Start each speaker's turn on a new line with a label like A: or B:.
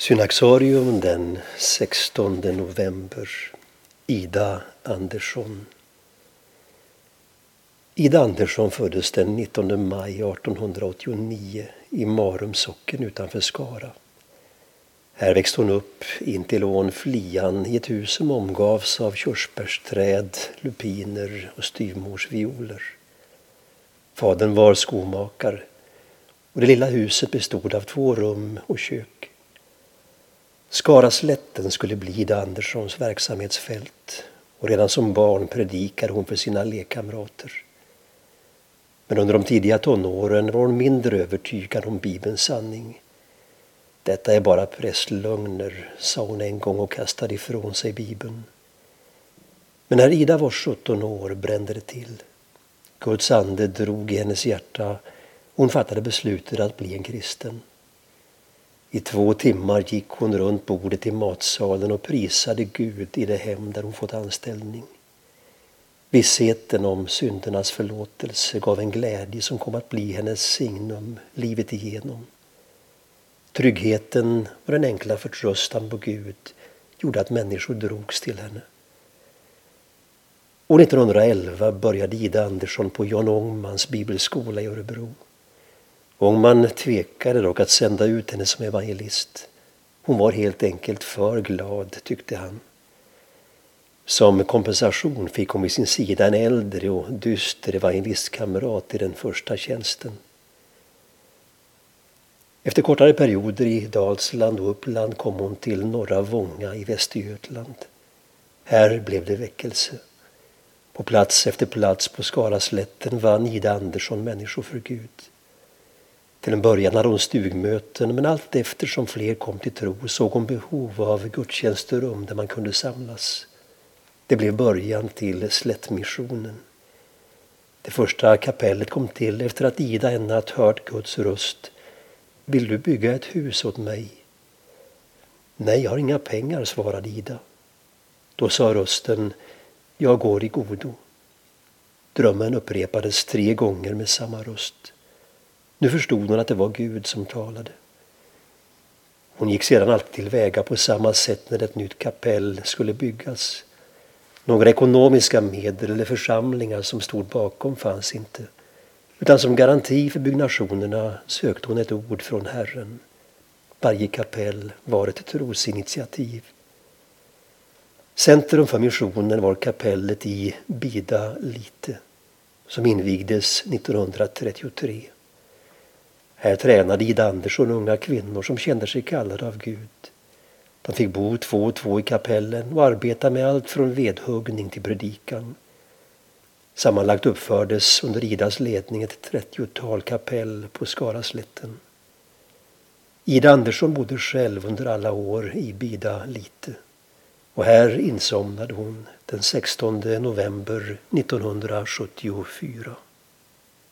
A: Synaxarium den 16 november. Ida Andersson. Ida Andersson föddes den 19 maj 1889 i Marum socken utanför Skara. Här växte hon upp intill ån Flian i ett hus som omgavs av körsbärsträd, lupiner och styvmorsvioler. Fadern var skomakare och det lilla huset bestod av två rum och kök. Skaraslätten skulle bli Ida Anderssons verksamhetsfält och redan som barn predikade hon för sina lekkamrater. Men under de tidiga tonåren var hon mindre övertygad om Bibelns sanning. Detta är bara prästlögner, sa hon en gång och kastade ifrån sig Bibeln. Men när Ida var 17 år brände det till. Guds ande drog i hennes hjärta och hon fattade beslutet att bli en kristen. I två timmar gick hon runt bordet i matsalen och prisade Gud i det hem där hon fått anställning. Vissheten om syndernas förlåtelse gav en glädje som kom att bli hennes signum livet igenom. Tryggheten och den enkla förtröstan på Gud gjorde att människor drogs till henne. År 1911 började Ida Andersson på Jan Ångmans bibelskola i Örebro. Ångman tvekade dock att sända ut henne som evangelist. Hon var helt enkelt för glad, tyckte han. Som kompensation fick hon vid sin sida en äldre och dyster evangelistkamrat i den första tjänsten. Efter kortare perioder i Dalsland och Uppland kom hon till norra Vånga i Västergötland. Här blev det väckelse. På plats efter plats på Skaraslätten vann Ida Andersson människor för Gud. Till en början hade hon stugmöten men allt eftersom fler kom till tro såg hon behov av gudstjänsterum där man kunde samlas. Det blev början till Slättmissionen. Det första kapellet kom till efter att Ida en natt hört Guds röst. Vill du bygga ett hus åt mig? Nej, jag har inga pengar, svarade Ida. Då sa rösten, jag går i godo. Drömmen upprepades tre gånger med samma röst. Nu förstod hon att det var Gud som talade. Hon gick sedan alltid tillväga på samma sätt när ett nytt kapell skulle byggas. Några ekonomiska medel eller församlingar som stod bakom fanns inte. Utan som garanti för byggnationerna sökte hon ett ord från Herren. Varje kapell var ett trosinitiativ. Centrum för missionen var kapellet i Bida Lite som invigdes 1933. Här tränade Ida Andersson unga kvinnor som kände sig kallade av Gud. De fick bo två och två i kapellen och arbeta med allt från vedhuggning till predikan. Sammanlagt uppfördes under Idas ledning ett trettiotal kapell på Skaraslätten. Ida Andersson bodde själv under alla år i Bida Lite och här insomnade hon den 16 november 1974.